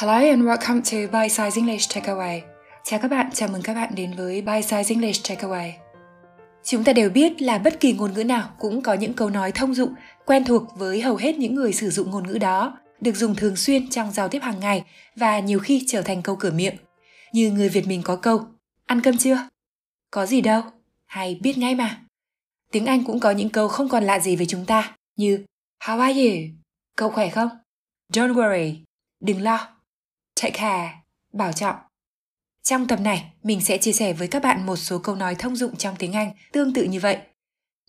Hello and welcome to Bite Size English Takeaway. Chào các bạn, chào mừng các bạn đến với Bite Size English Takeaway. Chúng ta đều biết là bất kỳ ngôn ngữ nào cũng có những câu nói thông dụng, quen thuộc với hầu hết những người sử dụng ngôn ngữ đó, được dùng thường xuyên trong giao tiếp hàng ngày và nhiều khi trở thành câu cửa miệng. Như người Việt mình có câu, ăn cơm chưa? Có gì đâu, hay biết ngay mà. Tiếng Anh cũng có những câu không còn lạ gì với chúng ta, như How are you? Cậu khỏe không? Don't worry, đừng lo chạy khà bảo trọng. Trong tập này, mình sẽ chia sẻ với các bạn một số câu nói thông dụng trong tiếng Anh tương tự như vậy.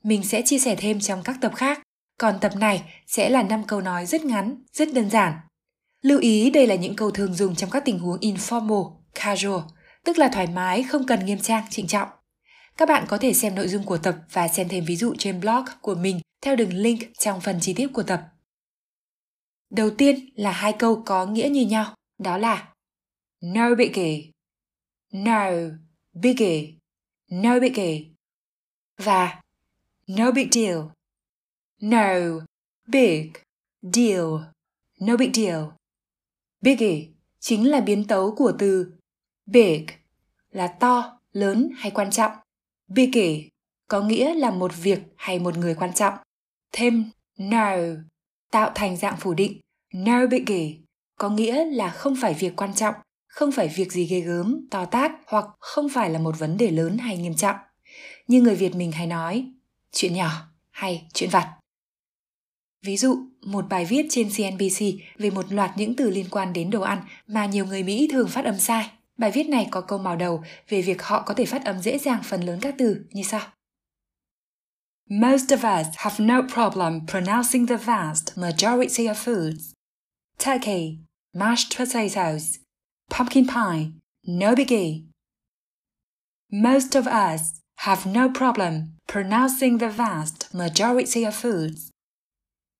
Mình sẽ chia sẻ thêm trong các tập khác, còn tập này sẽ là 5 câu nói rất ngắn, rất đơn giản. Lưu ý đây là những câu thường dùng trong các tình huống informal, casual, tức là thoải mái, không cần nghiêm trang, trịnh trọng. Các bạn có thể xem nội dung của tập và xem thêm ví dụ trên blog của mình theo đường link trong phần chi tiết của tập. Đầu tiên là hai câu có nghĩa như nhau, đó là No biggie, No biggie, No biggie và No big deal, No big deal, No big deal. Biggie chính là biến tấu của từ big là to, lớn hay quan trọng. Biggie có nghĩa là một việc hay một người quan trọng. Thêm no tạo thành dạng phủ định. No biggie có nghĩa là không phải việc quan trọng, không phải việc gì ghê gớm, to tát hoặc không phải là một vấn đề lớn hay nghiêm trọng. Như người Việt mình hay nói, chuyện nhỏ hay chuyện vặt. Ví dụ, một bài viết trên CNBC về một loạt những từ liên quan đến đồ ăn mà nhiều người Mỹ thường phát âm sai. Bài viết này có câu màu đầu về việc họ có thể phát âm dễ dàng phần lớn các từ như sau. Most of us have no problem pronouncing the vast majority of foods. Turkey, mashed potatoes, pumpkin pie, no biggie. Most of us have no problem pronouncing the vast majority of foods.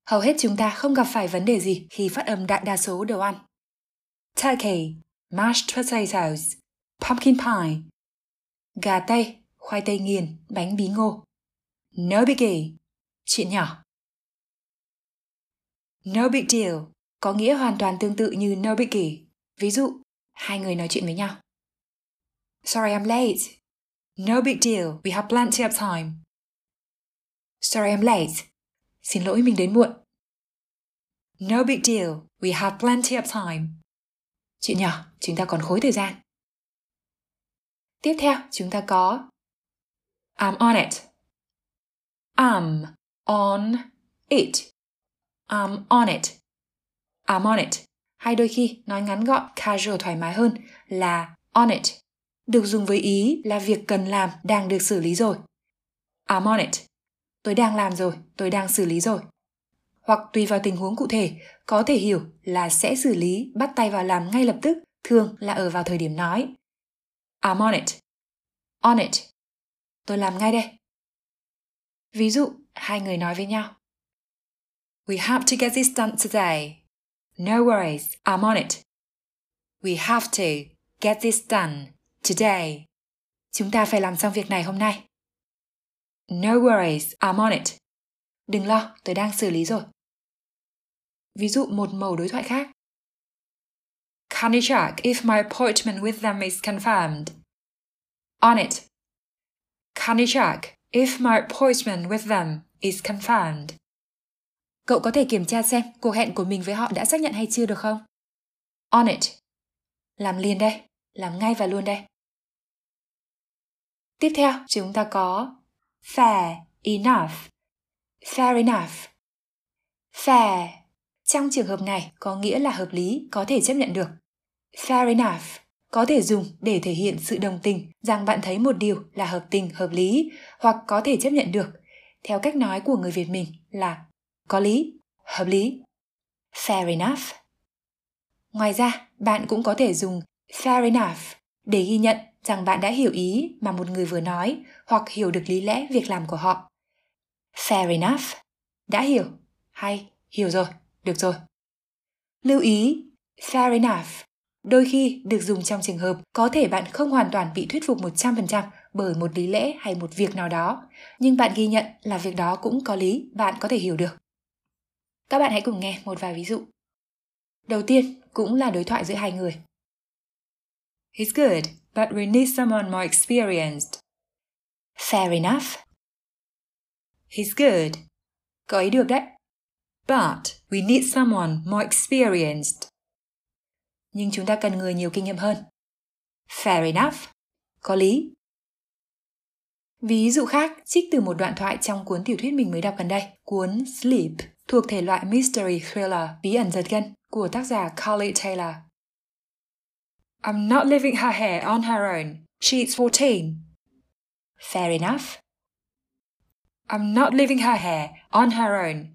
Hầu hết chúng ta không gặp phải vấn đề gì khi phát âm đại đa số đồ ăn. Turkey, mashed potatoes, pumpkin pie, gà tây, khoai tây nghiền, bánh bí ngô. No biggie, chuyện nhỏ. No big deal có nghĩa hoàn toàn tương tự như no biggie. Ví dụ, hai người nói chuyện với nhau. Sorry I'm late. No big deal, we have plenty of time. Sorry I'm late. Xin lỗi mình đến muộn. No big deal, we have plenty of time. Chuyện nhỏ, chúng ta còn khối thời gian. Tiếp theo, chúng ta có I'm on it. I'm on it. I'm on it. À, I'm on it. Hay đôi khi nói ngắn gọn, casual thoải mái hơn là on it. Được dùng với ý là việc cần làm đang được xử lý rồi. I'm on it. Tôi đang làm rồi, tôi đang xử lý rồi. Hoặc tùy vào tình huống cụ thể, có thể hiểu là sẽ xử lý, bắt tay vào làm ngay lập tức, thường là ở vào thời điểm nói. I'm on it. On it. Tôi làm ngay đây. Ví dụ, hai người nói với nhau. We have to get this done today. No worries, I'm on it. We have to get this done today. Chúng ta phải làm xong việc này hôm nay. No worries, I'm on it. Đừng lo, tôi đang xử lý rồi. Ví dụ một màu đối thoại khác. Can you check if my appointment with them is confirmed? On it. Can you check if my appointment with them is confirmed? Cậu có thể kiểm tra xem cuộc hẹn của mình với họ đã xác nhận hay chưa được không? On it. Làm liền đây, làm ngay và luôn đây. Tiếp theo, chúng ta có fair enough. Fair enough. Fair trong trường hợp này có nghĩa là hợp lý, có thể chấp nhận được. Fair enough có thể dùng để thể hiện sự đồng tình rằng bạn thấy một điều là hợp tình, hợp lý hoặc có thể chấp nhận được. Theo cách nói của người Việt mình là có lý, hợp lý. Fair enough. Ngoài ra, bạn cũng có thể dùng fair enough để ghi nhận rằng bạn đã hiểu ý mà một người vừa nói hoặc hiểu được lý lẽ việc làm của họ. Fair enough. Đã hiểu hay hiểu rồi, được rồi. Lưu ý, fair enough đôi khi được dùng trong trường hợp có thể bạn không hoàn toàn bị thuyết phục 100% bởi một lý lẽ hay một việc nào đó, nhưng bạn ghi nhận là việc đó cũng có lý, bạn có thể hiểu được. Các bạn hãy cùng nghe một vài ví dụ. Đầu tiên, cũng là đối thoại giữa hai người. He's good, but we need someone more experienced. Fair enough. He's good. Cậu ấy được đấy. But we need someone more experienced. Nhưng chúng ta cần người nhiều kinh nghiệm hơn. Fair enough. Có lý. Ví dụ khác, trích từ một đoạn thoại trong cuốn tiểu thuyết mình mới đọc gần đây, cuốn Sleep, thuộc thể loại mystery thriller bí ẩn giật gân của tác giả Carly Taylor. I'm not leaving her hair on her own. She's 14. Fair enough. I'm not leaving her hair on her own.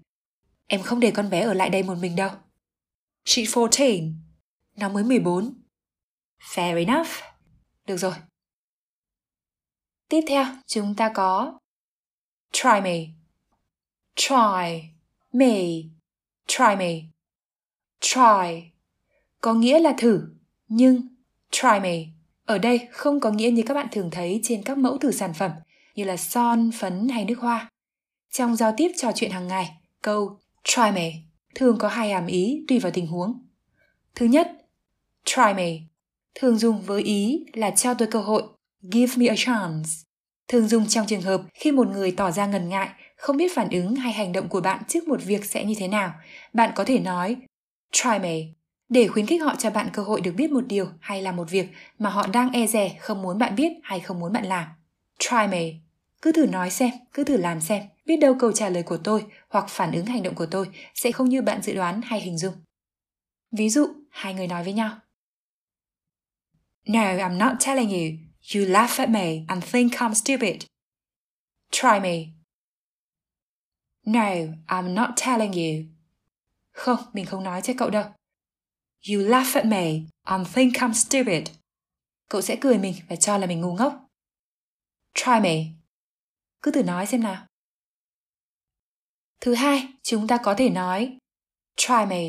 Em không để con bé ở lại đây một mình đâu. She's 14. Nó mới 14. Fair enough. Được rồi. Tiếp theo, chúng ta có try me. Try me. Try me. Try có nghĩa là thử, nhưng try me ở đây không có nghĩa như các bạn thường thấy trên các mẫu thử sản phẩm như là son, phấn hay nước hoa. Trong giao tiếp trò chuyện hàng ngày, câu try me thường có hai hàm ý tùy vào tình huống. Thứ nhất, try me thường dùng với ý là cho tôi cơ hội, give me a chance. Thường dùng trong trường hợp khi một người tỏ ra ngần ngại, không biết phản ứng hay hành động của bạn trước một việc sẽ như thế nào, bạn có thể nói try me để khuyến khích họ cho bạn cơ hội được biết một điều hay làm một việc mà họ đang e dè không muốn bạn biết hay không muốn bạn làm. Try me. Cứ thử nói xem, cứ thử làm xem, biết đâu câu trả lời của tôi hoặc phản ứng hành động của tôi sẽ không như bạn dự đoán hay hình dung. Ví dụ, hai người nói với nhau. No, I'm not telling you. You laugh at me and think I'm stupid. Try me. No, I'm not telling you. Không, mình không nói cho cậu đâu. You laugh at me and think I'm stupid. Cậu sẽ cười mình và cho là mình ngu ngốc. Try me. Cứ thử nói xem nào. Thứ hai, chúng ta có thể nói try me,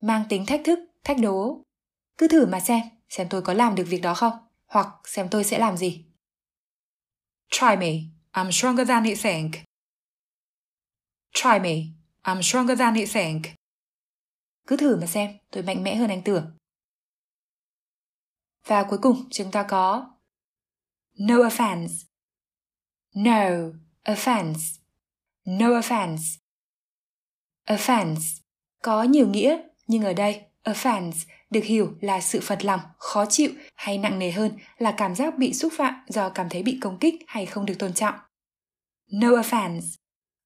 mang tính thách thức, thách đố. Cứ thử mà xem, xem tôi có làm được việc đó không, hoặc xem tôi sẽ làm gì. Try me, I'm stronger than you think. Try me, I'm stronger than you think. Cứ thử mà xem, tôi mạnh mẽ hơn anh tưởng. Và cuối cùng chúng ta có No offense. No offense. No offense. Offense có nhiều nghĩa, nhưng ở đây offense được hiểu là sự phật lòng, khó chịu hay nặng nề hơn là cảm giác bị xúc phạm do cảm thấy bị công kích hay không được tôn trọng. No offense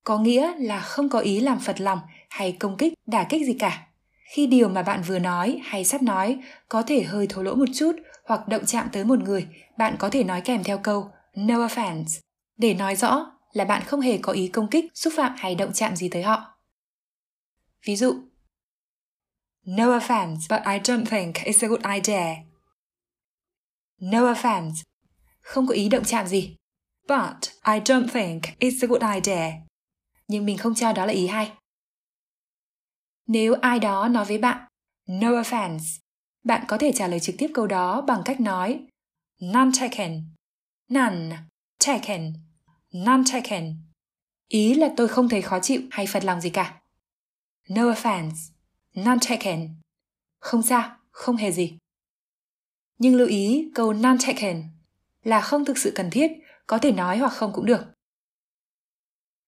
có nghĩa là không có ý làm phật lòng hay công kích, đả kích gì cả. Khi điều mà bạn vừa nói hay sắp nói có thể hơi thô lỗ một chút hoặc động chạm tới một người bạn có thể nói kèm theo câu no offense để nói rõ là bạn không hề có ý công kích xúc phạm hay động chạm gì tới họ. Ví dụ no offense but i don't think it's a good idea. No offense không có ý động chạm gì but i don't think it's a good idea nhưng mình không cho đó là ý hay nếu ai đó nói với bạn no offense, bạn có thể trả lời trực tiếp câu đó bằng cách nói none taken, none taken, none taken. Ý là tôi không thấy khó chịu hay phật lòng gì cả. No offense, none taken. Không sao, không hề gì. Nhưng lưu ý câu none taken là không thực sự cần thiết, có thể nói hoặc không cũng được.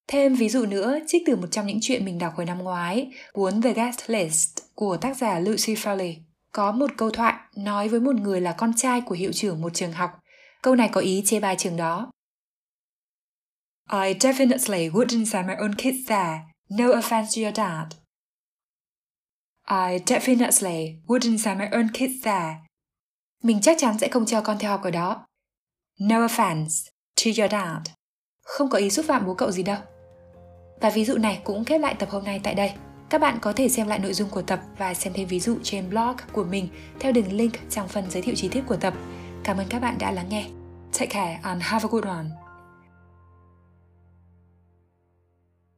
Thêm ví dụ nữa, trích từ một trong những chuyện mình đọc hồi năm ngoái, cuốn The Guest List của tác giả Lucy Foley. Có một câu thoại nói với một người là con trai của hiệu trưởng một trường học. Câu này có ý chê bai trường đó. I definitely wouldn't send my own kids there. No offense to your dad. I definitely wouldn't send my own kids there. Mình chắc chắn sẽ không cho con theo học ở đó. No offense to your dad. Không có ý xúc phạm bố cậu gì đâu. Và ví dụ này cũng khép lại tập hôm nay tại đây. Các bạn có thể xem lại nội dung của tập và xem thêm ví dụ trên blog của mình theo đường link trong phần giới thiệu chi tiết của tập. Cảm ơn các bạn đã lắng nghe. Take care and have a good one.